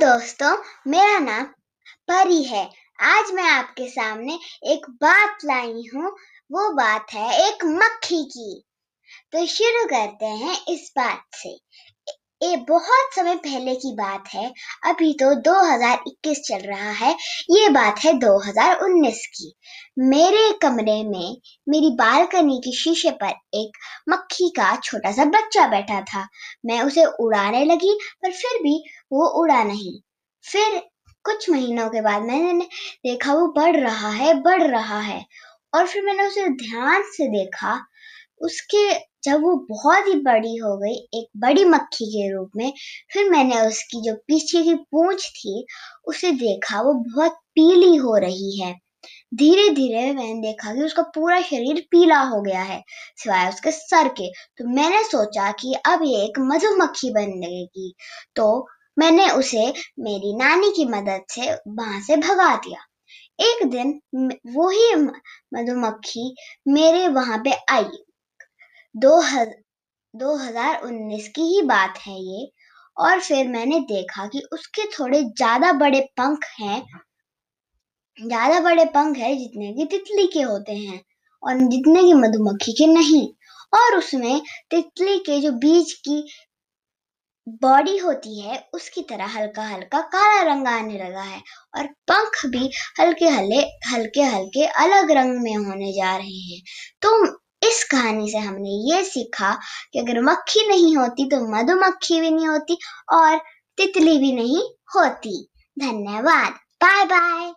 दोस्तों, मेरा नाम परी है। आज मैं आपके सामने एक बात लाई हूँ। वो बात है एक मक्खी की। तो शुरू करते हैं इस बात से। ये बहुत समय पहले की बात है। अभी तो 2021 चल रहा है। ये बात है 2019 की। मेरे कमरे में मेरी बालकनी की शीशे पर एक मक्खी का छोटा सा बच्चा बैठा था। मैं उसे उड़ाने लगी, पर फिर भी वो उड़ा नहीं। फिर कुछ महीनों के बाद मैंने देखा वो बढ़ रहा है, बढ़ रहा है। और फिर मैंने उसे ध्यान से देखा, उसके जब वो बहुत ही बड़ी हो गई, एक बड़ी मक्खी के रूप में, फिर मैंने उसकी जो पीछे की पूंछ थी, उसे देखा। वो बहुत पीली हो रही है। धीरे धीरे मैंने देखा कि उसका पूरा शरीर पीला हो गया है, सिवाय उसके सर के। तो मैंने सोचा कि अब ये एक मधुमक्खी बन जाएगी तो मैंने उसे मेरी नानी की मदद से वहाँ से भगा दिया। एक दिन वही मधुमक्खी मेरे वहाँ पे आई। दो हज़ार उन्नीस की ही बात है ये। और फिर मैंने देखा कि उसके थोड़े ज़्यादा बड़े पंख हैं, ज़्यादा बड़े पंख है जितने की तितली के होते हैं और जितने की मधुमक्खी के नहीं। और उसमें तितली के जो बीज की बॉडी होती है, उसकी तरह हल्का हल्का काला रंग आने लगा है और पंख भी हल्के हल्के हल्के हल्के अलग रंग में होने जा रहे हैं। तो इस कहानी से हमने ये सीखा कि अगर मक्खी नहीं होती तो मधुमक्खी भी नहीं होती और तितली भी नहीं होती। धन्यवाद। Bye bye